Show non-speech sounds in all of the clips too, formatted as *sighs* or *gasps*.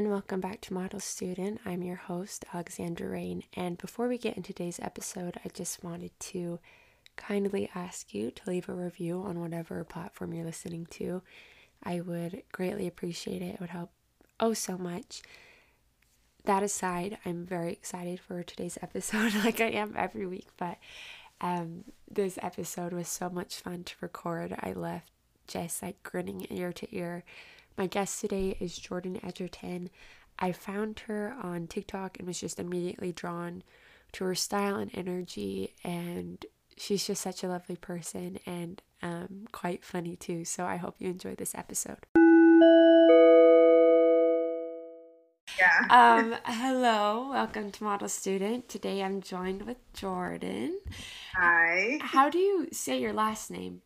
everyone. Welcome back to Model Student. I'm your host, Alexandra Rain. And before we get into today's episode, I just wanted to kindly ask you to leave a review on whatever platform you're listening to. I would greatly appreciate it. It would help oh so much. That aside, I'm very excited for today's *laughs* episode, *laughs* like I am every week, but um, this episode was so much fun to record. I left just like grinning ear to ear. My guest today is Jordan Edgerton. I found her on TikTok and was just immediately drawn to her style and energy, and she's just such a lovely person and um, quite funny too. So I hope you enjoy this episode. Yeah. Um, hello, welcome to Model Student. Today I'm joined with Jordan. Hi. How do you say your last name?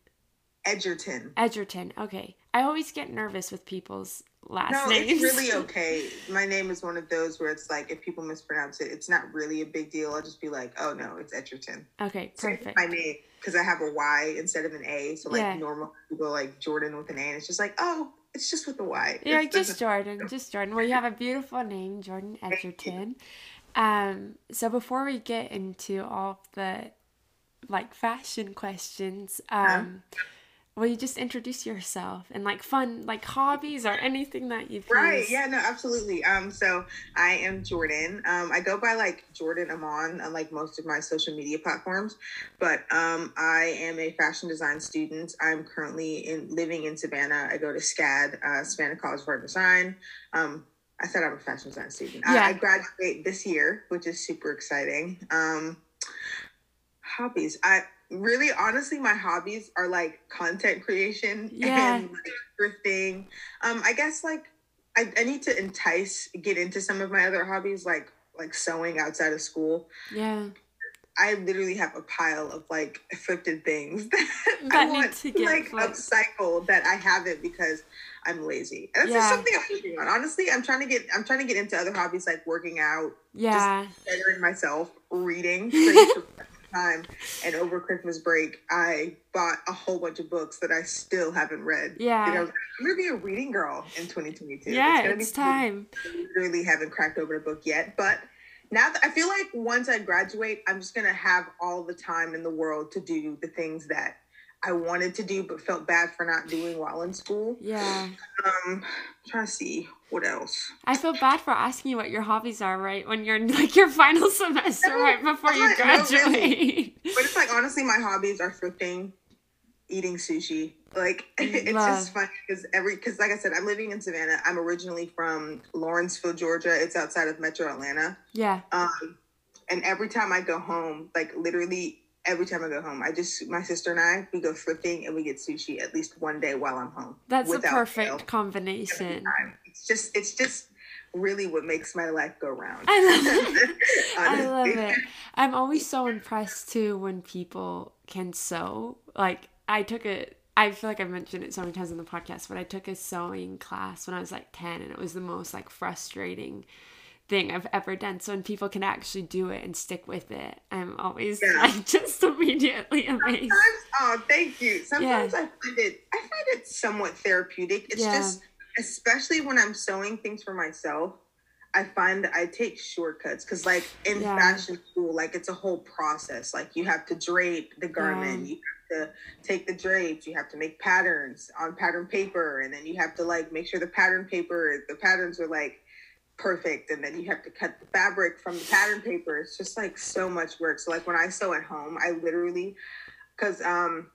Edgerton. Edgerton. Okay. I always get nervous with people's last No, names. No, it's really *laughs* okay. My name is one of those where it's like if people mispronounce it, it's not really a big deal. I'll just be like, oh no, it's Edgerton. okay, it's perfect. My name because I have a Y instead of an A. So like Yeah. normal people like Jordan with an A, and it's just like, oh, it's just with the Y. Yeah, It just Jordan, *laughs* just Jordan. Well, you have a beautiful name, Jordan Edgerton. Um, so before we get into all the like fashion questions, um, will you just introduce yourself and like fun like hobbies or anything that you Right. Yeah. No. Absolutely. Um. So I am Jordan. Um. I go by like Jordan Amon on like most of my social media platforms, but um. I am a fashion design student. I'm currently in living in Savannah. I go to SCAD, uh, Savannah College of Art and Design. Um. I said I'm a fashion design student. Yeah. I, I graduate this year, which is super exciting. Um. Hobbies. I really honestly my hobbies are like content creation Yeah. and like thrifting um i guess like I, I need to entice get into some of my other hobbies like like sewing outside of school Yeah. i literally have a pile of like thrifted things that, *laughs* That i want to get like flipped. upcycle that i haven't because i'm lazy and that's Yeah. just something i'm working on honestly i'm trying to get i'm trying to get into other hobbies like working out Yeah. just bettering myself reading *laughs* time and over christmas break i bought a whole bunch of books that i still haven't read Yeah. You know, i'm gonna be a reading girl in 2022 yeah, gonna it's be time. really haven't cracked open a book yet but now that i feel like once i graduate i'm just gonna have all the time in the world to do the things that i wanted to do but felt bad for not doing while in school Yeah. um I'm trying to see what else I feel bad for asking you what your hobbies are right when you're in like your final *laughs* semester No, right before you *laughs* no, really. graduate. But it's like honestly, my hobbies are thrifting, eating sushi. Like *laughs* it's Love. just funny because every because like I said, I'm living in Savannah. I'm originally from Lawrenceville, Georgia. It's outside of Metro Atlanta. yeah. Um, and every time I go home, like literally every time I go home, I just my sister and I we go thrifting and we get sushi at least one day while I'm home. That's a perfect fail. Combination. It's just it's just really what makes my life go round. I love *laughs* it. I love it. I'm always so impressed too when people can sew. Like I took a I feel like I've mentioned it so many times in the podcast, but I took a sewing class when I was like 10 and it was the most like frustrating thing I've ever done. So when people can actually do it and stick with it, I'm always Yeah. like *laughs* just immediately amazed. Sometimes, oh, thank you. Sometimes I find it, I find it somewhat therapeutic. It's Yeah. just, especially when I'm sewing things for myself, I find that I take shortcuts because, like in Yeah. fashion school, like it's a whole process. Like you have to drape the garment, Yeah. you have to take the drapes, you have to make patterns on pattern paper, and then you have to like make sure the pattern paper, the patterns are like perfect and then you have to cut the fabric from the pattern paper. It's just like so much work. So like when i sew at home i literally because um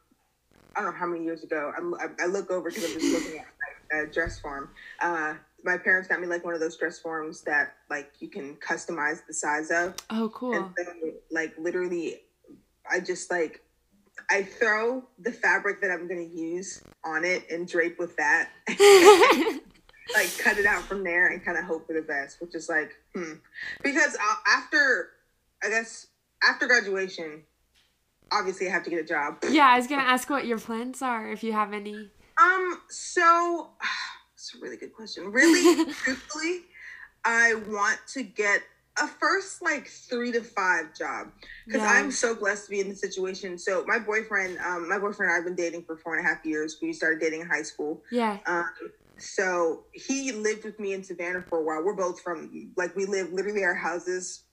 i don't know how many years ago i'm i, I look over because i'm just looking at uh, dress form. Uh my parents got me like one of those dress forms that like you can customize the size of. Oh, cool. and so like literally i just like i throw the fabric that i'm going to use on it and drape with that *laughs* *laughs* like cut it out from there and kind of hope for the best, which is like, hmm. Because uh, after, I guess, after graduation, obviously I have to get a job. yeah, I was gonna ask what your plans are if you have any. Um, so *sighs* it's a really good question. Really, *laughs* truthfully, I want to get a first like three to five job because Yeah. I'm so blessed to be in the situation. So my boyfriend, um, my boyfriend and I've been dating for four and a half years. We started dating in high school. Yeah. Um, so he lived with me in Savannah for a while. We're both from like we live literally our houses,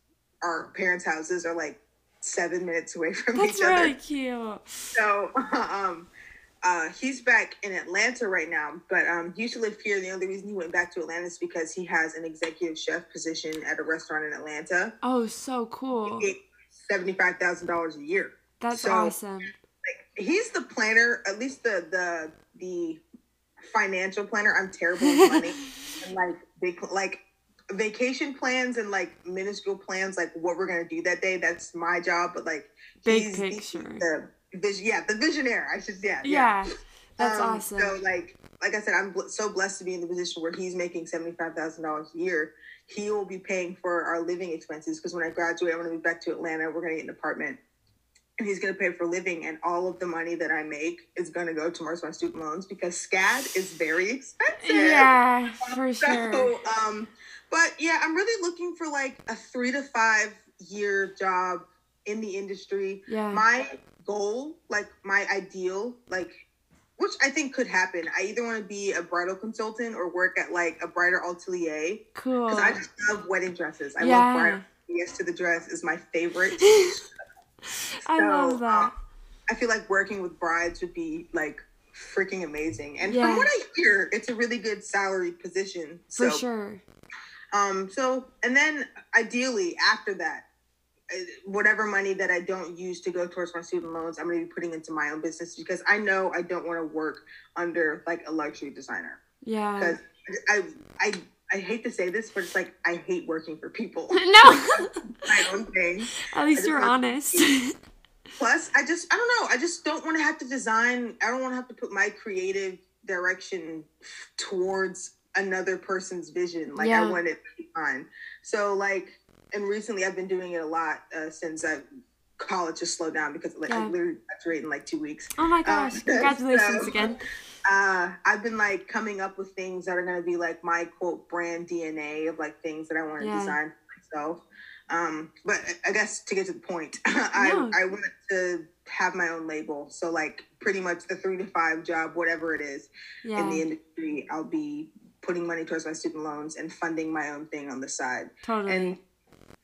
our parents' houses are like seven minutes away from That's each other. That's really cute. So um uh he's back in Atlanta right now, but um he used to live here. The only reason he went back to Atlanta is because he has an executive chef position at a restaurant in Atlanta. Oh, so cool. Seventy five thousand dollars a year. That's so- awesome. He's the planner, at least the the the financial planner. I'm terrible with money *laughs* and like big like vacation plans and like minuscule plans, like what we're gonna do that day. That's my job, but like Big picture. the vision. Yeah, the visionaire. I should. Yeah, Yeah. That's Um, awesome. So like like I said, I'm bl- so blessed to be in the position where he's making seventy five thousand dollars a year. He will be paying for our living expenses because when I graduate, I'm to be back to Atlanta. We're going to get an apartment, and he's going to pay for living. And all of the money that I make is going to go towards my student loans because SCAD is very expensive. yeah, for So, sure. um, but yeah, I'm really looking for like a three to five year job in the industry Yeah. my goal, like my ideal, like which I think could happen. I either want to be a bridal consultant or work at like a bridal atelier cool. because I just love wedding dresses. I Yeah. love bridal. Yes to the dress is my favorite. *laughs* *laughs* I So, love that. I feel like working with brides would be like freaking amazing. And Yeah. from what I hear, it's a really good salary position. So, For sure. um, so, and then ideally after that, uh, whatever money that I don't use to go towards my student loans, I'm going to be putting into my own business because I know I don't want to work under like a luxury designer Yeah. because I, I, I hate to say this, but it's like I hate working for people. *laughs* No. *laughs* my own thing. At least you're honest. *laughs* Plus, I just, I don't know. I just don't want to have to design. I don't want to have to put my creative direction towards another person's vision. Like Yeah. I want it to be. So like, and recently I've been doing it a lot uh, since I college just slowed down because like I Yeah. literally graduate in like two weeks. oh my gosh. Um, Congratulations so- again. Uh, I've been like coming up with things that are gonna be like my quote brand DNA of like things that I want to Yeah. design for myself. Um, but I guess to get to the point, *laughs* I No. I want to have my own label. So like pretty much the three to five job, whatever it is in the industry, I'll be putting money towards my student loans and funding my own thing on the side. Totally. And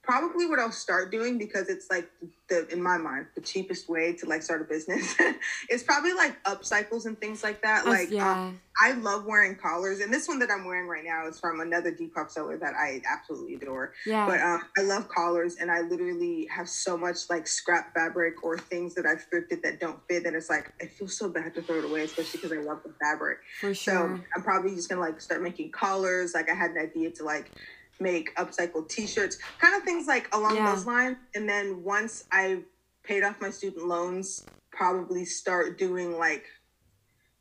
probably what I'll start doing because it's like the in my mind the cheapest way to like start a business *laughs* is probably like upcycles and things like that. Like yeah. um, I love wearing collars, and this one that I'm wearing right now is from another Depop seller that I absolutely adore. yeah. But um, I love collars, and I literally have so much like scrap fabric or things that I've thrifted that don't fit, and it's like I feel so bad to throw it away, especially because I love the fabric. for sure. So. I'm probably just gonna like start making collars. Like I had an idea to like make upcycled T-shirts, kind of things like along Yeah. those lines. And then once I paid off my student loans, probably start doing like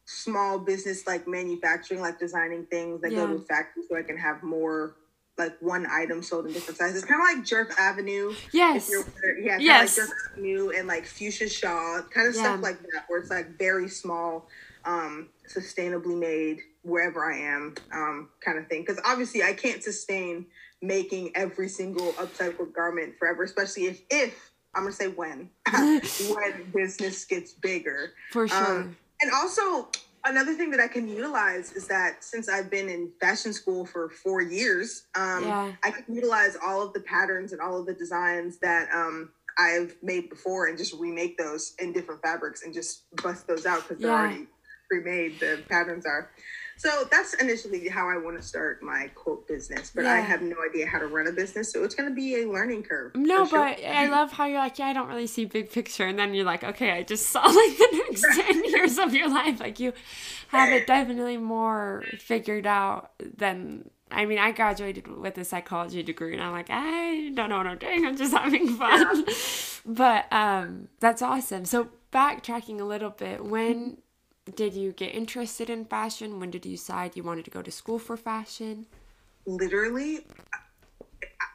small business like manufacturing, like designing things that Yeah. go to factories so I can have more like one item sold in different sizes. Kind of like Jerk Avenue. Yes. Yeah, Yes. like Jerk Avenue and like Fuchsia Shaw, kind of Yeah. stuff like that, where it's like very small, um, sustainably made wherever I am, um, kind of thing. Because obviously, I can't sustain making every single upcycled garment forever, especially if if I'm gonna say when *laughs* *laughs* when business gets bigger. For sure. Um, And also, another thing that I can utilize is that since I've been in fashion school for four years, um, Yeah. I can utilize all of the patterns and all of the designs that um, I've made before and just remake those in different fabrics and just bust those out because they're already pre-made. The patterns are. So that's initially how I want to start my quote business, but I have no idea how to run a business, so it's going to be a learning curve. No, sure. but I love how you're like, yeah, I don't really see big picture, and then you're like, okay, I just saw *laughs* like the next ten years of your life. Like you have it *laughs* definitely more figured out than. I mean, I graduated with a psychology degree, and I'm like, I don't know what I'm doing. I'm just having *laughs* fun. But um, that's awesome. So backtracking a little bit, when did you get interested in fashion? When did you decide you wanted to go to school for fashion? literally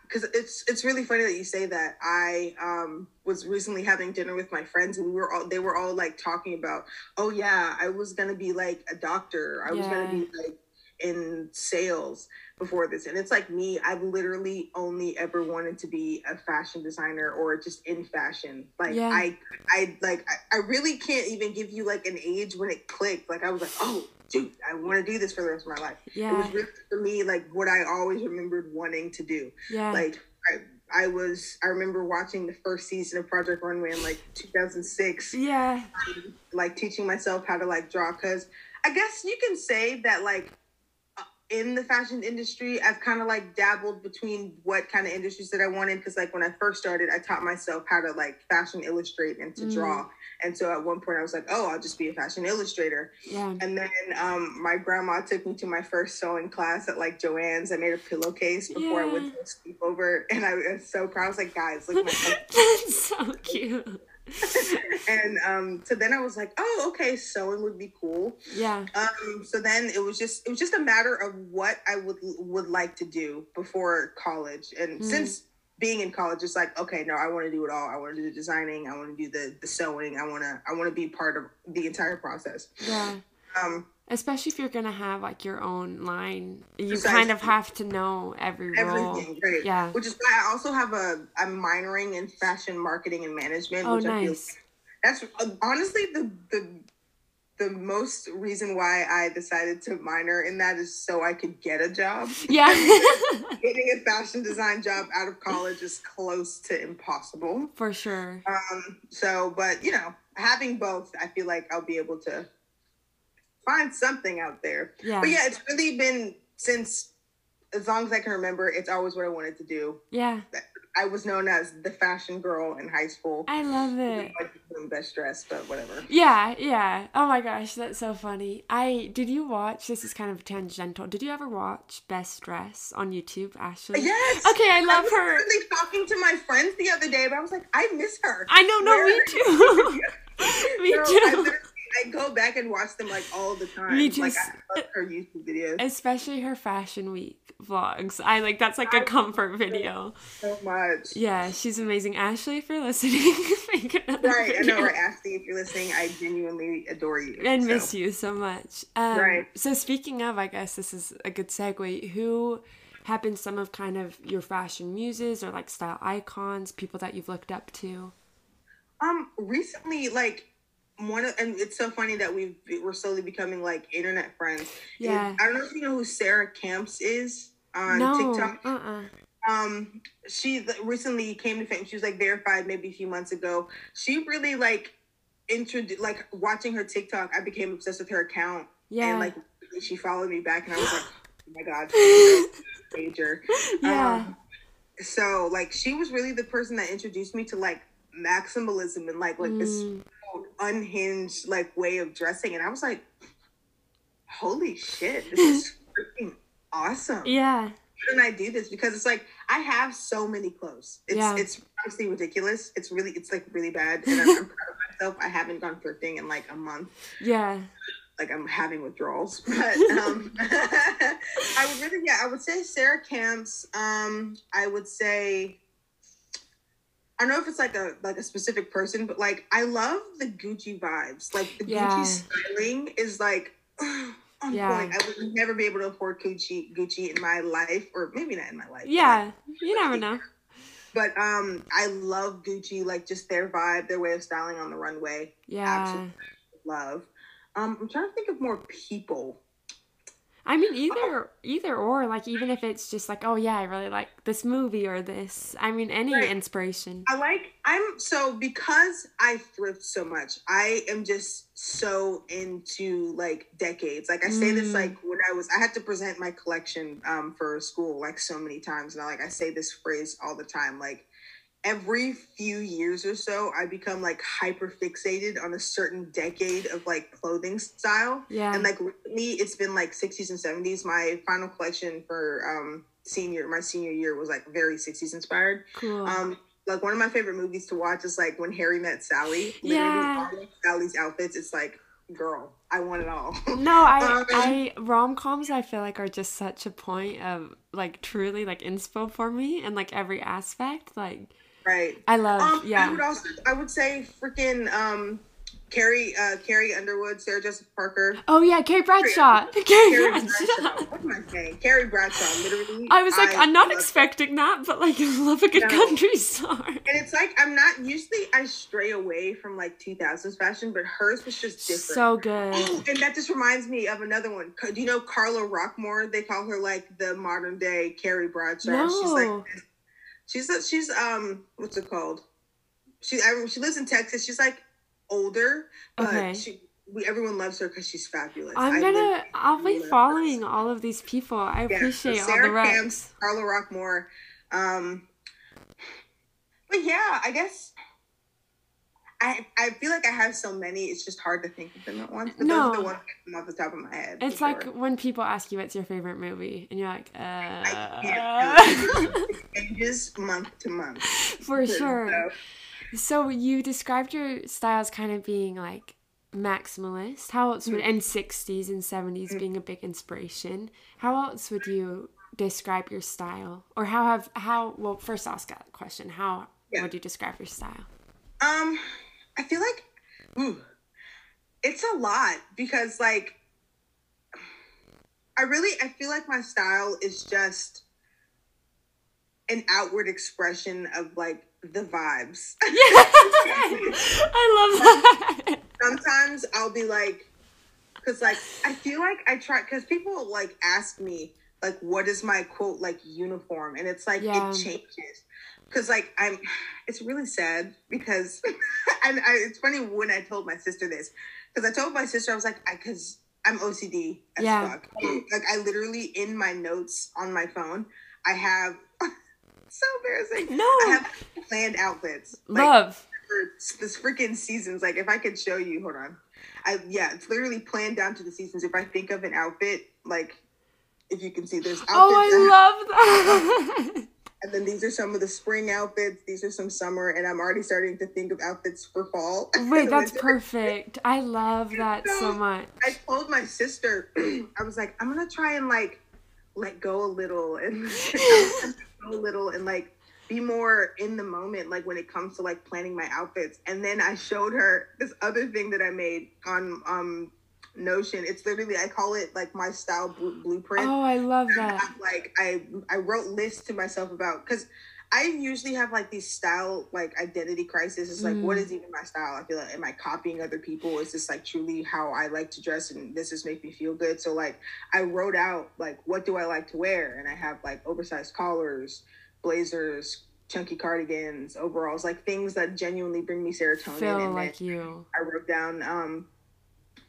because it's it's really funny that you say that i um was recently having dinner with my friends and we were all they were all like talking about oh yeah i was gonna be like a doctor i was gonna be like in sales before this and it's like me i've literally only ever wanted to be a fashion designer or just in fashion like Yeah. i i like I, I really can't even give you like an age when it clicked like i was like oh dude i want to do this for the rest of my life Yeah. it was really for me like what i always remembered wanting to do Yeah. like I, I was i remember watching the first season of project runway in like 2006 yeah. Um, like teaching myself how to like draw because i guess you can say that like in the fashion industry i've kind of like dabbled between what kind of industries that i wanted because like when i first started i taught myself how to like fashion illustrate and to Mm. draw and so at one point i was like oh i'll just be a fashion illustrator Yeah. and then um, my grandma took me to my first sewing class at like Joanne's. I made a pillowcase before I went to a sleepover, and I was so proud. I was like, guys, look at my *laughs* That's so cute. *laughs* and um, so then I was like, oh, okay, sewing would be cool. Yeah. Um, so then it was just it was just a matter of what I would would like to do before college, and Mm. since being in college, it's like okay, no, I want to do it all. I want to do the designing. I want to do the the sewing. I want to I want to be part of the entire process. Yeah. Um, Especially if you're gonna have like your own line, you Precisely. kind of have to know every role. everything right Yeah. which is why i also have a i'm minoring in fashion marketing and management Oh, which i feel nice. that's uh, honestly the the the most reason why i decided to minor in that is so i could get a job *laughs* Yeah. *laughs* getting a fashion design job out of college is close to impossible For sure. um so but you know having both i feel like i'll be able to find something out there Yeah. but yeah it's really been since as long as i can remember it's always what i wanted to do Yeah. I was known as the fashion girl in high school. I love it. Like best dressed, but whatever. Yeah, yeah. Oh my gosh, that's so funny. I did you watch this is kind of tangential. Did you ever watch Best Dressed on YouTube, Ashley? Yes. Okay, I love her. I was her. Really talking to my friends the other day, but I was like, I miss her. I know, no, me too. *laughs* me *laughs* Girl, I, too. I go back and watch them like all the *laughs* time. Me Like. I love her YouTube videos Especially her fashion week vlogs. I like that's like a comfort video. so much. Yeah, she's amazing. Ashley, if you're listening, *laughs* make another Right, I know. video. Right, Ashley, if you're listening, I genuinely adore you. and so. miss you so much. Um, Right. So speaking of, I guess this is a good segue. Who have been some of kind of your fashion muses or like style icons, people that you've looked up to? Um, recently, like one of, and it's so funny that we've we're slowly becoming like internet friends. Yeah. I don't know if you know who Sarah Camps is on no. TikTok. Uh. uh Um, she recently came to fame. She was like verified maybe a few months ago. She really like introduced like watching her TikTok. I became obsessed with her account, Yeah. and like she followed me back, and I was like, oh my god, *laughs* major. yeah. Um, so like she was really the person that introduced me to like maximalism and like like this Unhinged like way of dressing and i was like holy shit this is *laughs* freaking awesome yeah. how did i do this because it's like i have so many clothes it's Yeah. it's honestly ridiculous it's really it's like really bad and I'm, I'm *laughs* proud of myself i haven't gone thrifting in like a month Yeah. like I'm having withdrawals. *laughs* But um I would really yeah, I would say Sarah Camps. Um I would say I don't know if it's like a like a specific person, but like I love the Gucci vibes. Like the Yeah. Gucci styling is like *sighs* on Yeah. point. I would never be able to afford Gucci Gucci in my life, or maybe not in my life. Yeah. like, You never *laughs* know. But um I love Gucci, like just their vibe, their way of styling on the runway. Yeah. Absolutely. Love. Um I'm trying to think of more people. I mean, either either or, like even if it's just like, oh yeah, I really like this movie or this. I mean, any Right. inspiration. I like I'm so because I thrift so much, I am just so into like decades. Like I say this Mm. like when I was I had to present my collection um for school like so many times and I like I say this phrase all the time like every few years or so I become like hyper fixated on a certain decade of like clothing style. Yeah. And like recently it's been like 60s and 70s. My final collection for um senior my senior year was like very 60s inspired. cool. Um, like one of my favorite movies to watch is like when Harry met Sally. Literally, Yeah. all of Sally's outfits. It's like, girl, I want it all. no, I um, I rom coms I feel like are just such a point of like truly like inspo for me and like every aspect. Like right. I love Um, I would also, I would say, freaking um, Carrie, uh, Carrie Underwood, Sarah Jessica Parker. Oh yeah, Carrie Bradshaw. *laughs* Carrie, Carrie Bradshaw. Bradshaw. What am I saying? Carrie Bradshaw, literally. I was like, I am not expecting that, but like, *laughs* I love a good No. country star. And it's like I'm not usually I stray away from like 2000s fashion, but hers was just different. So good. Oh, *gasps* and that just reminds me of another one. Do you know Carla Rockmore? They call her like the modern day Carrie Bradshaw. She's No. like she's she's um what's it called? She I, she lives in Texas. She's like older, but Okay. she we everyone loves her because she's fabulous. I'm gonna. I'll be following her. all of these people. I Yeah, so appreciate all Sarah the. Camps, Carla Rockmore. Um, but yeah, I guess I I feel like I have so many. It's just hard to think of them at once. But those are No. the ones that come off the top of my head. It's like sure. when people ask you what's your favorite movie, and you're like, I uh, can't do it. *laughs* It changes month to month. for *laughs* sure. So, So you described your style as kind of being like maximalist. How else would and sixties and seventies Mm. being a big inspiration? How else would you describe your style? Or how have how well first ask that question. How Yeah. would you describe your style? um, I feel like ooh, it's a lot because like I really I feel like my style is just an outward expression of like the vibes. *laughs* *laughs* I love that. Sometimes I'll be like, because like I feel like I try because people like ask me like what is my quote like uniform and it's like Yeah. it changes because like I'm it's really sad because *laughs* and I, it's funny when I told my sister this because I told my sister I was like I because I'm OCD as Yeah. fuck like I literally in my notes on my phone I have *laughs* so embarrassing No. I have planned outfits like Love. for this freaking seasons. Like if I could show you, hold on. I yeah, it's literally planned down to the seasons. If I think of an outfit, like if you can see there's oh, outfits Oh, I love *laughs* that. *laughs* and then these are some of the spring outfits, these are some summer, and I'm already starting to think of outfits for fall. *laughs* Wait, that's perfect. I love that so much. I told my sister, *clears throat* I was like, I'm gonna try and like let go a little and *laughs* go a little and like be more in the moment, like when it comes to like planning my outfits. And then I showed her this other thing that I made on um Notion. It's literally I call it like my style blu- blueprint. Oh, I love that. I'm like I I wrote lists to myself about because I usually have like these style like identity crisis. It's like what Mm. is even my style? I feel like am I copying other people? Is this like truly how I like to dress and this just make me feel good? So like I wrote out like what do I like to wear and I have like oversized collars, blazers, chunky cardigans, overalls, like things that genuinely bring me serotonin. Feel and like you. I wrote down um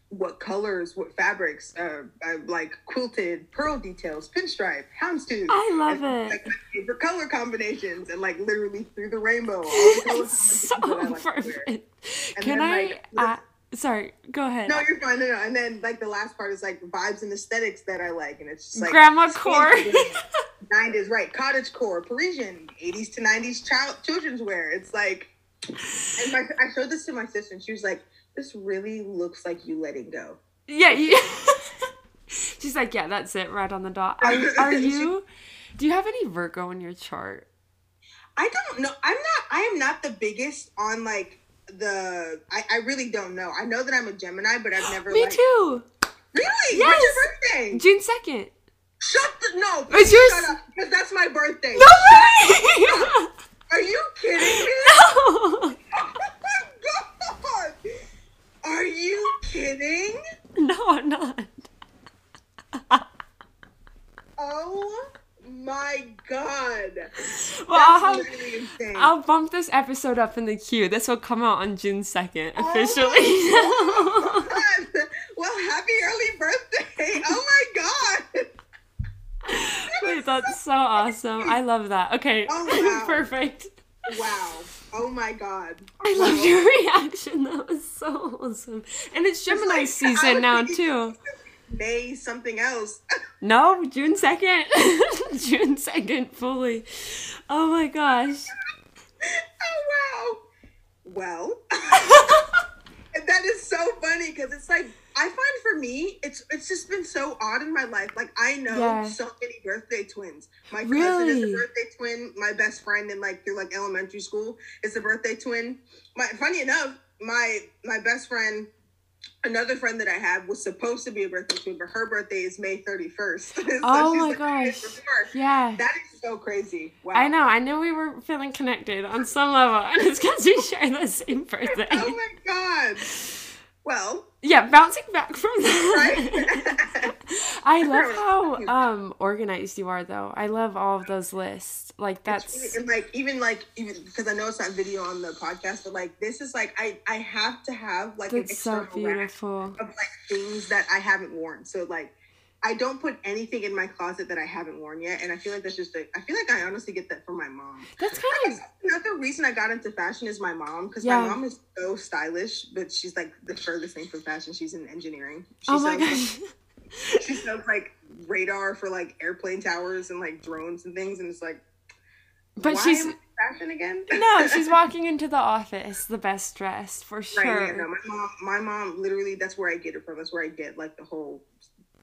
what colors, what fabrics, uh, I like quilted, pearl details, pinstripe, houndstooth. I love and, it. Like my favorite color combinations, and like literally through the rainbow. All the so I like perfect. Can then, I? like, uh, sorry, go ahead. No, you're fine. No, no. And then like the last part is like vibes and aesthetics that I like, and it's just like Grandma core. *laughs* Nineties, right? Cottage core, Parisian, eighties to nineties child children's wear. It's like, and my, I showed this to my sister, and she was like, "This really looks like you letting go." yeah. You, *laughs* she's like, yeah, that's it, right on the dot. Are, *laughs* are you? Do you have any Virgo in your chart? I don't know. I'm not. I am not the biggest on like the. I, I really don't know. I know that I'm a Gemini, but I've *gasps* never. Me like, too. Really? Yes. When's your birthday? June second. Shut the no. It's yours- because that's my birthday. No way. Are you kidding me? no. Oh my god! Are you kidding? No, I'm not. Oh my god! Well, I'll, That's have, literally insane. I'll bump this episode up in the queue. This will come out on June 2nd, Oh officially. God. *laughs* well, happy early birthday! Oh my god! Wait, that's so awesome. I love that. Okay, Oh, *laughs* wow. perfect. Wow! Oh my god! I love your *laughs* reaction. That was so awesome. And it's Gemini like, season now, too. May something else. No, June 2nd. June 2nd, fully. Oh my gosh. Oh wow! Well, *laughs* that is so funny because it's like I find for me, it's it's just been so odd in my life. Like I know Yeah. so many birthday twins. My cousin is a birthday twin. My best friend in like through like elementary school is a birthday twin. My funny enough, my my best friend another friend that I have was supposed to be a birthday twin, but her birthday is May 31st. *laughs* so oh my like, gosh. Yeah. That is so crazy. Wow. I know. I knew we were feeling connected on some level, and it's because we share the same birthday. Oh my god. Well, Yeah, bouncing back from that. right? *laughs* *laughs* I love how um organized you are, though. I love all of those lists. Like that's like even like even because I know it's not video on the podcast, but like this is like I I have to have like an that's so external rack beautiful. of like things that I haven't worn. So like I don't put anything in my closet that I haven't worn yet, and I feel like that's just a, I feel like I honestly get that from my mom. That's kind of Another reason I got into fashion is my mom because Yeah. my mom is so stylish, but she's like the furthest thing from fashion. She's in engineering. She oh my gosh. *laughs* *laughs* She sells like radar for like airplane towers and like drones and things, and it's like, But why she's am I fashion again? *laughs* no, she's walking into the office the best dressed for Right, sure. yeah, no, my mom, my mom, literally, that's where I get it from. That's where I get like the whole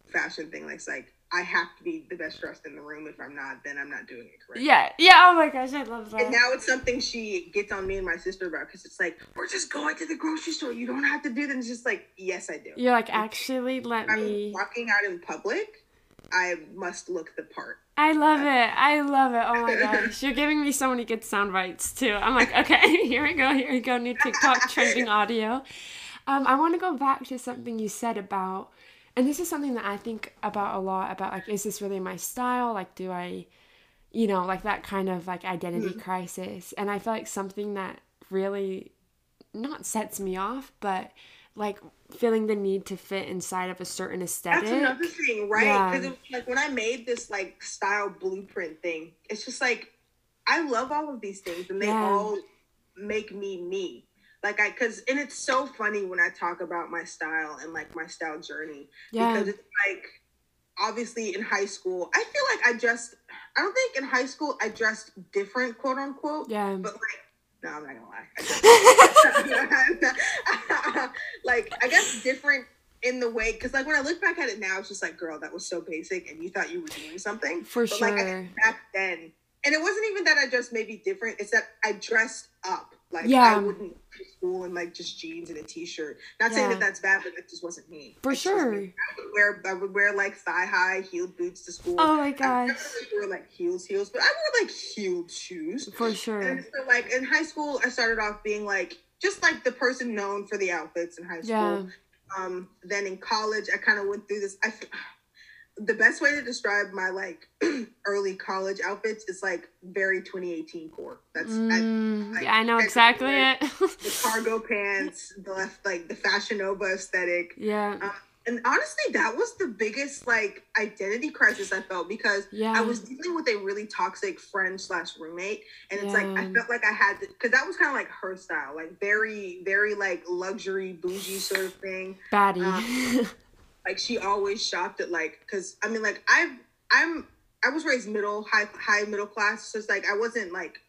fashion thing. Like, it's like I have to be the best dressed in the room. If I'm not, then I'm not doing it correct. Yeah, yeah. Oh my gosh, I love that. And now it's something she gets on me and my sister about because it's like we're just going to the grocery store. You don't have to do that. It's just like yes, I do. You're like, actually, let I'm me. walking out in public. I must look the part. I love it. I love it. Oh my *laughs* gosh. You're giving me so many good sound bites too. I'm like, okay, *laughs* here we go. Here we go. New TikTok trending *laughs* audio. Um, I want to go back to something you said about, and this is something that I think about a lot about like, is this really my style? Like, do I, you know, like that kind of like identity mm-hmm. crisis? And I feel like something that really not sets me off, but like feeling the need to fit inside of a certain aesthetic. That's another thing, right? Because Yeah. Like when I made this like style blueprint thing, it's just like I love all of these things, and they Yeah. all make me me. Like I, because and it's so funny when I talk about my style and like my style journey yeah. because it's like obviously in high school, I feel like I dressed. I don't think in high school I dressed different, quote unquote. Yeah. But like, no, I'm not gonna lie. I *laughs* *laughs* like I guess different in the way because like when I look back at it now, it's just like, girl, that was so basic, and you thought you were doing something. For But like I sure. think back then, and it wasn't even that I dressed maybe different. It's that I dressed up. Like Yeah. I wouldn't go to school in like just jeans and a t-shirt. Not saying that that's bad, but that just wasn't me. For sure. me. I would wear I would wear like thigh high heeled boots to school. Oh my gosh. never really wore like heels, heels, but I wore like heeled shoes. For sure. And so like in high school, I started off being like just like the person known for the outfits in high school. Yeah. Um, then in college, I kind of went through this. I the best way to describe my like *clears throat* early college outfits is like very 2018 core. That's I, Mm, like, yeah, I know I- exactly it. the cargo *laughs* pants, the left like the Fashion Nova aesthetic. yeah. And honestly, that was the biggest like identity crisis I felt because Yeah. I was dealing with a really toxic friend slash roommate, and it's like I felt like I had to because that was kind of like her style, like very, very like luxury bougie sort of thing. Baddie. *laughs* Like she always shopped at like because I mean like I've I'm I was raised middle high high middle class, so it's like I wasn't like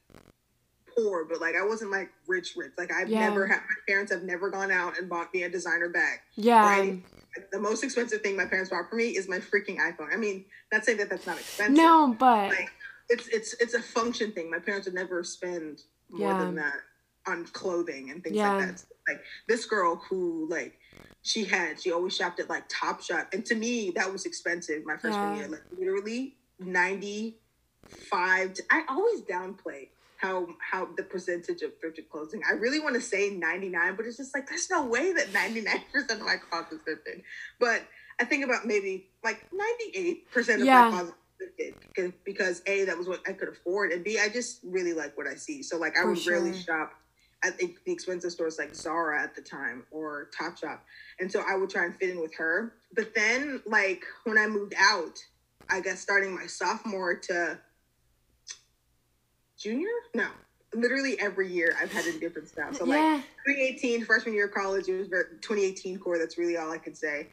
poor, but like I wasn't like rich rich. Like I've Yeah. never had my parents have never gone out and bought me a designer bag. yeah. Right? The most expensive thing my parents bought for me is my freaking iPhone. I mean, not saying that that's not expensive. No, but like it's it's it's a function thing. My parents would never spend more Yeah. than that on clothing and things Yeah. like that. So, like this girl who like she had she always shopped at like Top Shop, and to me that was expensive. My freshman Yeah. year, like literally ninety five. I always downplay how how the percentage of thrifted clothing. I really want to say ninety nine, but it's just like there's no way that ninety nine percent of my closet is thrifted. But I think about maybe like ninety eight percent of Yeah. my closet thrifted because, because a that was what I could afford, and b I just really like what I see. So like I For would rarely sure. shop at the the expensive stores like Zara at the time or Topshop, and so I would try and fit in with her. But then like when I moved out, I guess starting my sophomore to junior, no. Literally every year I've had a different style. So like 2018 freshman year of college, it was 2018 core. That's really all I could say.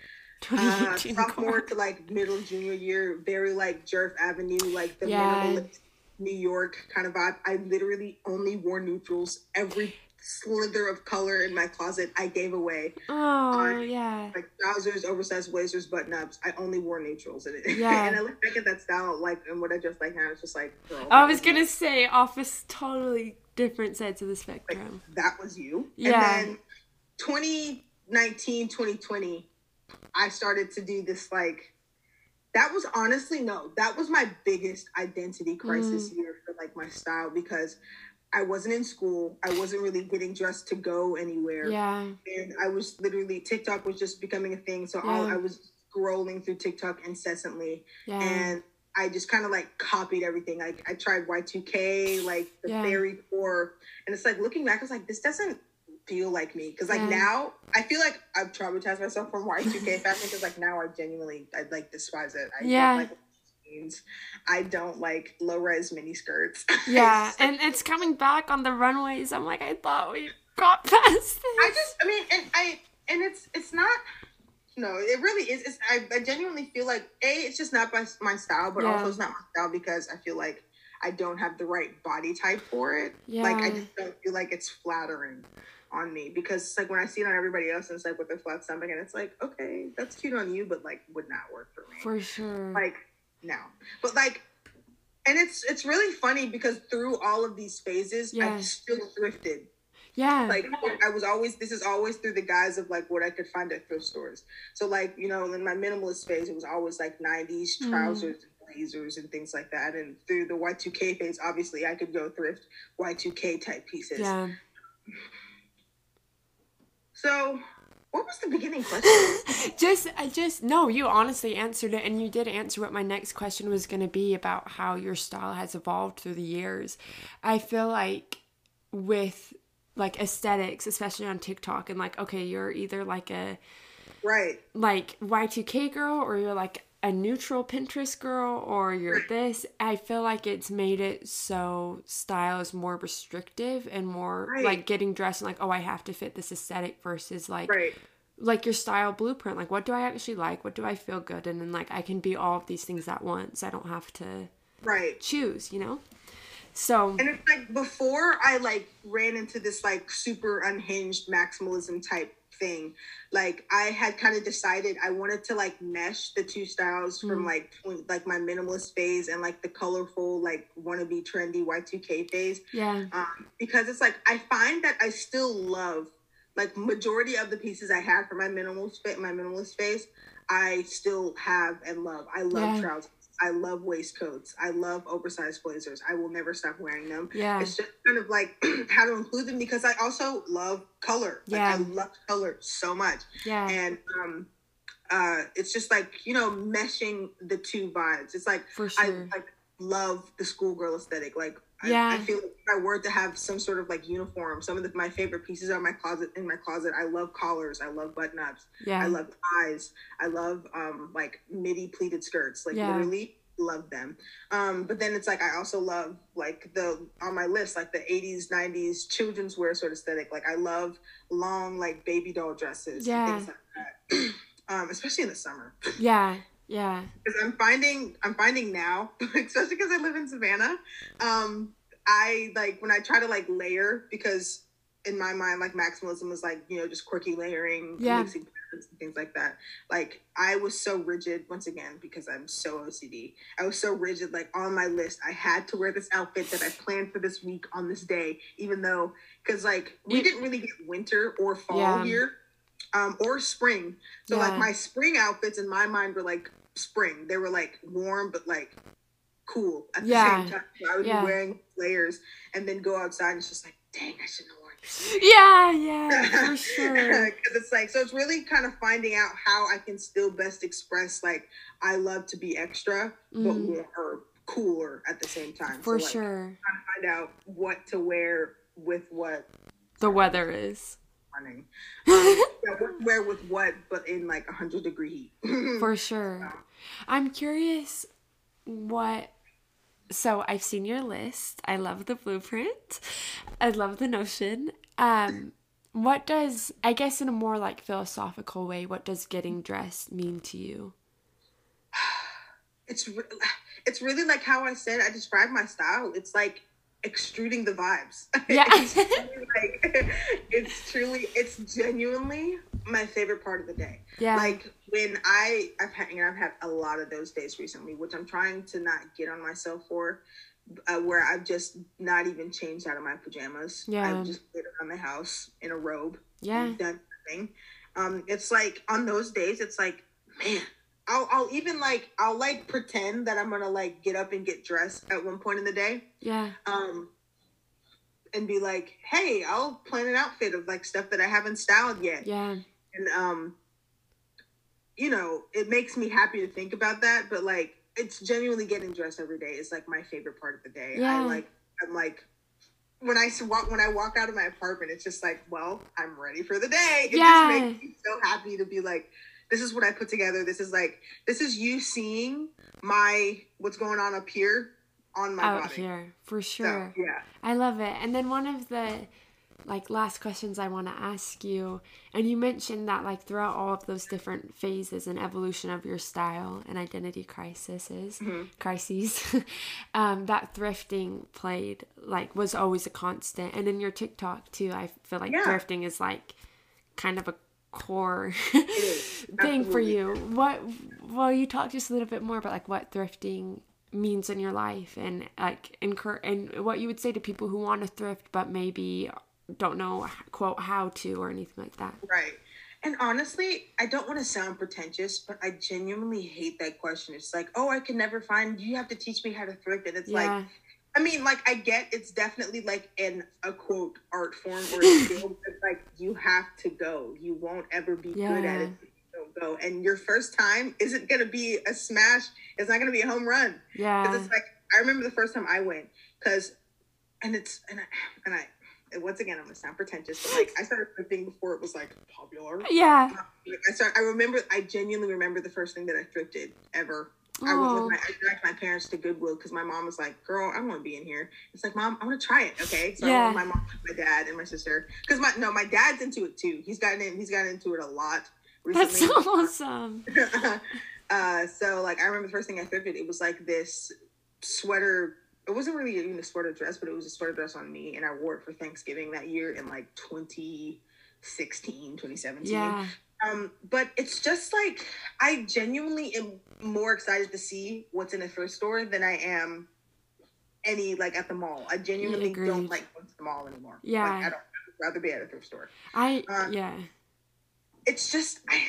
Uh, sophomore core. to like middle junior year, very like Jerf Avenue, like the Yeah. minimalist New York kind of vibe. I literally only wore neutrals. Every slither of color in my closet, I gave away. Oh, yeah. Like trousers, oversized blazers, button ups. I only wore neutrals in it. *laughs* Yeah. and I look back at that style, like, and what I just like now, it's just like, girl, I was gonna say office totally different sides of the like spectrum. that was you. Yeah. And then 2019, 2020, I started to do this like that was honestly no, that was my biggest identity crisis mm. year for like my style because I wasn't in school. I wasn't really getting dressed to go anywhere. Yeah. And I was literally TikTok was just becoming a thing. So yeah. all, I was scrolling through TikTok incessantly. Yeah. And I just kind of like copied everything. Like I tried Y2K, like the yeah. fairy core. And it's like looking back, I was like, this doesn't feel like me. Cause like yeah. now I feel like I've traumatized myself from Y2K *laughs* fashion because like now I genuinely I like despise it. I yeah. Like jeans. I don't like low res mini skirts. *laughs* Yeah, and it's coming back on the runways. I'm like, I thought we got *laughs* past this. I just, I mean, and I, and it's, it's not. No, it really is. It's, I, I genuinely feel like a, it's just not my, my style, but yeah. also it's not my style because I feel like I don't have the right body type for it. Yeah. Like I just don't feel like it's flattering on me because it's like when I see it on everybody else and it's like with their flat stomach and it's like, okay, that's cute on you, but like would not work for me. For sure. Like now. But like and it's it's really funny because through all of these phases, yeah. I still thrifted. Yeah. Like I was always this is always through the guise of like what I could find at thrift stores. So like, you know, in my minimalist phase, it was always like 90s mm. trousers mm. and blazers and things like that. And through the Y2K phase, obviously I could go thrift Y2K type pieces. Yeah. So what was the beginning question? *laughs* just, I just no. You honestly answered it, and you did answer what my next question was going to be about how your style has evolved through the years. I feel like with like aesthetics, especially on TikTok, and like okay, you're either like a right like Y2K girl, or you're like a neutral Pinterest girl or you're this, I feel like it's made it so style is more restrictive and more right. like getting dressed and like, oh, I have to fit this aesthetic versus like right. like your style blueprint. Like what do I actually like? What do I feel good in? And like I can be all of these things at once. I don't have to right choose, you know? So And it's like before I like ran into this like super unhinged maximalism type thing. Like I had kind of decided I wanted to like mesh the two styles mm. from like like my minimalist phase and like the colorful like wannabe trendy Y2K phase. Yeah. Um, because it's like I find that I still love like majority of the pieces I had for my minimalist fit my minimalist phase. I still have and love. I love yeah. trousers. I love waistcoats. I love oversized blazers. I will never stop wearing them. Yeah. It's just kind of like *clears throat* how to include them because I also love color. Like, yeah. I love color so much. Yeah. And um uh it's just like, you know, meshing the two vibes. It's like For sure. I like love the schoolgirl aesthetic. Like yeah. I, I, feel like if I were to have some sort of like uniform, some of the, my favorite pieces are my closet in my closet. I love collars. I love button ups. Yeah. I love ties. I love um like midi pleated skirts. Like yeah. literally love them. Um, but then it's like I also love like the on my list like the 80s, 90s children's wear sort of aesthetic. Like I love long like baby doll dresses. Yeah. Like *clears throat* um, especially in the summer. Yeah. Yeah. Because I'm finding I'm finding now, *laughs* especially because I live in Savannah. Um, I like when I try to like layer because in my mind like maximalism was like you know just quirky layering, yeah. mixing patterns and things like that. Like I was so rigid once again because I'm so OCD. I was so rigid. Like on my list, I had to wear this outfit that I planned for this week on this day, even though because like we didn't really get winter or fall yeah. here, um, or spring. So yeah. like my spring outfits in my mind were like spring. They were like warm but like cool at the yeah. same time. So I would yeah. be wearing layers and then go outside and it's just like, dang, I shouldn't have worn this. Yeah, yeah, *laughs* for sure. Because it's like, so it's really kind of finding out how I can still best express like I love to be extra, mm. but more cooler at the same time. For so, like, sure. Trying to find out what to wear with what the weather is running. *laughs* Um, yeah, wear with what, but in like a hundred degree heat. *laughs* For sure. I'm curious what. So I've seen your list. I love the blueprint. I love the notion. Um, what does I guess in a more like philosophical way, what does getting dressed mean to you? *sighs* It's re- *sighs* it's really like how I said I describe my style. It's like extruding the vibes. *laughs* Yeah. it's, *laughs* truly like, *laughs* it's truly, it's genuinely my favorite part of the day. Yeah. Like when I, I've had, you know, I've had a lot of those days recently, which I'm trying to not get on myself for, uh, where I've just not even changed out of my pajamas. Yeah. I've just laid around the house in a robe. Yeah. Done thing. Um, it's like on those days, it's like, man, I'll I'll even like I'll like pretend that I'm gonna like get up and get dressed at one point in the day. Yeah. Um, and be like, hey, I'll plan an outfit of like stuff that I haven't styled yet. Yeah. And um, you know, it makes me happy to think about that, but like it's genuinely getting dressed every day is like my favorite part of the day. Yeah. I like I'm like when I walk when I walk out of my apartment, it's just like, well, I'm ready for the day. It Yeah. just makes me so happy to be like, this is what I put together. This is like this is you seeing my what's going on up here on my Out body. here, for So, sure. yeah. I love it. And then one of the like last questions I want to ask you, and you mentioned that like throughout all of those different phases and evolution of your style and identity crises, Mm-hmm. crises, *laughs* um, that thrifting played like was always a constant. And in your TikTok too, I feel like Yeah. thrifting is like kind of a core *laughs* thing for you. What? Well, you talk just a little bit more about like what thrifting means in your life and like incur and what you would say to people who want to thrift but maybe don't know quote how to or anything like that. Right. And honestly, I don't want to sound pretentious, but I genuinely hate that question. It's like, oh, I can never find. You have to teach me how to thrift, and it's Yeah. like, I mean, like I get it's definitely like an a quote art form or a *laughs* skill, but like you have to go. You won't ever be good at it. if you Don't go, and your first time isn't gonna be a smash. It's not gonna be a home run. Yeah. Because it's like I remember the first time I went, because, and it's and I and I. and Once again, I'm gonna sound pretentious, but like I started thrifting before it was like popular. Yeah. Like, I start. I remember. I genuinely remember the first thing that I thrifted ever. I went Oh. with my. I dragged my parents to Goodwill because my mom was like, "Girl, I want to be in here." It's like, "Mom, I want to try it." Okay, so Yeah. my mom, my dad, and my sister. Because my no, my dad's into it too. He's gotten in. He's gotten into it a lot That's recently. *laughs* awesome. *laughs* uh, so like, I remember the first thing I thrifted. It was like this sweater. It wasn't really even a sweater dress, but it was a sweater dress on me, and I wore it for Thanksgiving that year in like 2016, 2017. Yeah. Um, but it's just like I genuinely am more excited to see what's in a thrift store than I am any like at the mall. I genuinely Agreed. don't like going to the mall anymore. Yeah. like, I don't. I'd rather be at a thrift store. I Uh, yeah. It's just I,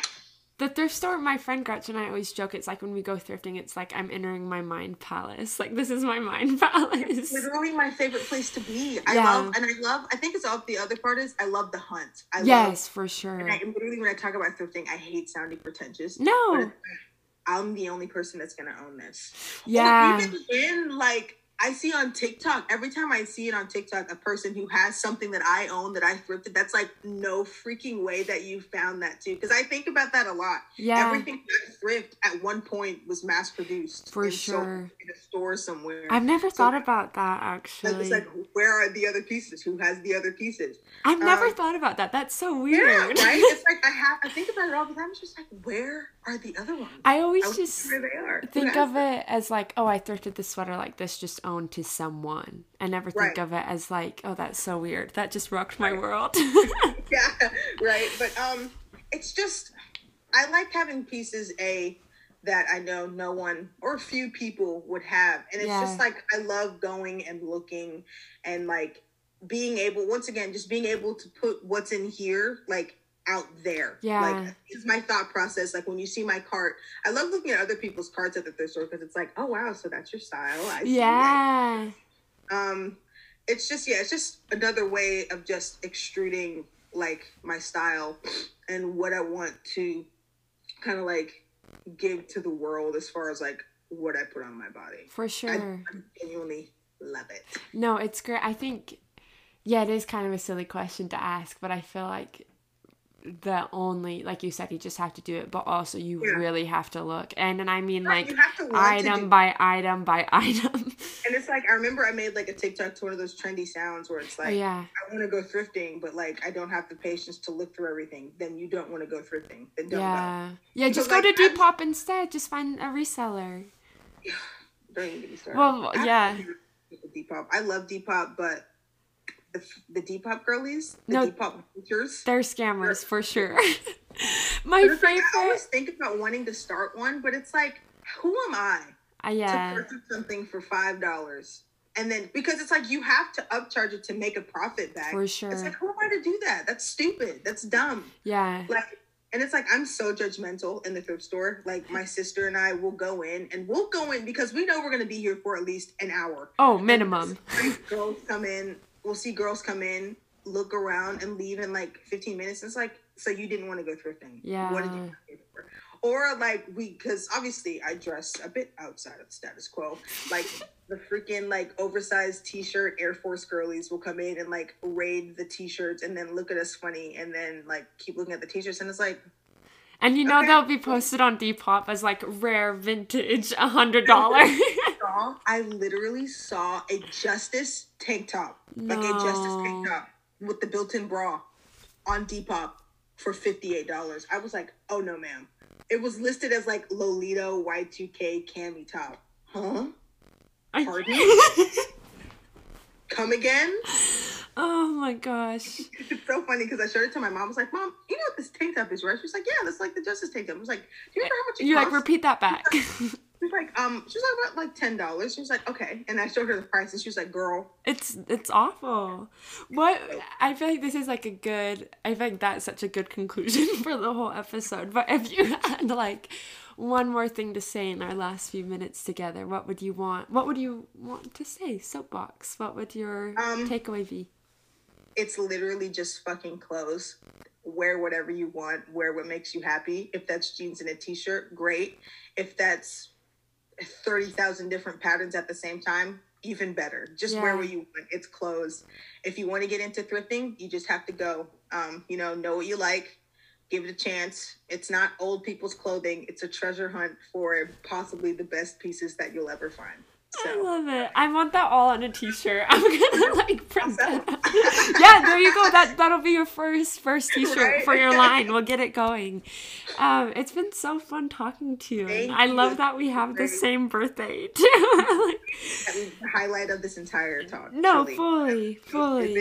The thrift store, my friend Gretchen and I always joke, it's like when we go thrifting, it's like I'm entering my mind palace. Like this is my mind *laughs* palace. literally my favorite place to be. I Yeah. love and I love. I think it's all the other part is I love the hunt. I love. Yes, for sure. And I, literally, when I talk about thrifting, I hate sounding pretentious. No. it's- I'm the only person that's gonna own this. Yeah. Or even in like I see on TikTok, every time I see it on TikTok, a person who has something that I own that I thrifted, that's like no freaking way that you found that too. Because I think about that a lot. Yeah. Everything I thrift at one point was mass produced For sure. in a store somewhere. I've never So- thought about that actually. it's like, where are the other pieces? Who has the other pieces? I've never um, thought about that. That's so Yeah, weird. right. *laughs* It's like I have. I think about it all the time. It's just like, where are the other ones? I always I just where they are. Think of it as like, oh, I thrifted this sweater like this just owned to someone. I never think Right. of it as like, oh, that's so weird. That just rocked my world. *laughs* *laughs* yeah, right. But um, it's just I like having pieces a that I know no one or few people would have, and it's Yeah. just like I love going and looking and like being able once again just being able to put what's in here like out there. Yeah. like it's my thought process. Like when you see my cart, I love looking at other people's carts at the thrift store because it's like, oh wow, so that's your style. I yeah. um it's just yeah it's just another way of just extruding like my style and what i want to kind of like give to the world as far as like what i put on my body For I, sure. I genuinely love it No, it's great. I think, yeah, it is kind of a silly question to ask, but I feel like the only, like you said, you just have to do it, but also you Yeah. really have to look. And and I mean, like, you have to want to item by item by *laughs* item. and it's like i remember i made like a tiktok to one of those trendy sounds where it's like yeah. i want to go thrifting but like i don't have the patience to look through everything then you don't want to go thrifting then don't Yeah. Yeah, Because, just go like, to I'm- Depop instead. Just find a reseller. *sighs* don't even get me started Well, I yeah. depop i love depop but the, depop girlies the No. depop features They're scammers for sure. *laughs* My it's like, I always think about wanting to start one, but it's like, who am I Uh, to purchase something for five dollars and then because it's like you have to upcharge it to make a profit back. For sure. It's like who am I to do that? That's stupid. That's dumb. Yeah. Like and it's like I'm so judgmental in the thrift store. Like my sister and I will go in and we'll go in because we know we're gonna be here for at least an hour. Oh, minimum. *laughs* girls come in. We'll see girls come in, look around, and leave in like 15 minutes. It's like, so you didn't want to go thrifting. Yeah. What did you for? Or like we, because obviously I dress a bit outside of the status quo. Like the freaking like oversized T-shirt Air Force girlies will come in and like raid the T-shirts and then look at us funny and then like keep looking at the T-shirts and it's like And you know Okay. they'll be posted on Depop as like rare vintage a hundred dollar. *laughs* saw, I literally saw a Justice tank top, like a Justice tank top with the built-in bra on Depop for fifty-eight dollars. I was like, oh no, ma'am. It was listed as like Lolita Y2K cami top. Huh? Pardon? Me? *laughs* Come again? oh my gosh. *laughs* It's so funny because I showed it to my mom. I was like, Mom, you know what this tank top is, right? She was like, Yeah, that's like the Justice tank top. I was like, Do you remember how much it You like costs? repeat that back. *laughs* She was like, um, she was like about like ten dollars. She was like, okay, and I showed her the price, and she was like, girl, It's it's awful. What I feel like this is like a good. I think that's such a good conclusion *laughs* for the whole episode. But if you *laughs* had like one more thing to say in our last few minutes together, what would you want? What would you want to say? Soapbox. What would your Um, takeaway be? it's literally just fucking clothes. Wear whatever you want. Wear what makes you happy. If that's jeans and a t-shirt, great. If that's thirty thousand different patterns at the same time, even better. Just wear what you want. It's clothes. If you want to get into thrifting, you just have to go. Um, you know, know what you like. Give it a chance. It's not old people's clothing. It's a treasure hunt for possibly the best pieces that you'll ever find. I love it. I want that all on a t-shirt. *laughs* I'm gonna like print that. *laughs* yeah, there you go. That that'll be your first first t-shirt Right? for your line. We'll get it going. Um, it's been so fun talking to you. Thank I love that we have the same birthday *laughs* too. Like, the highlight of this entire talk. no, truly. fully, fully.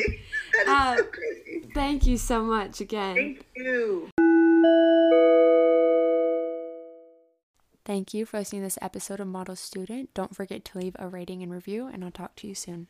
That is Uh, so crazy. Thank you so much again. Thank you. Thank you for listening to this episode of Model Student. Don't forget to leave a rating and review, and I'll talk to you soon.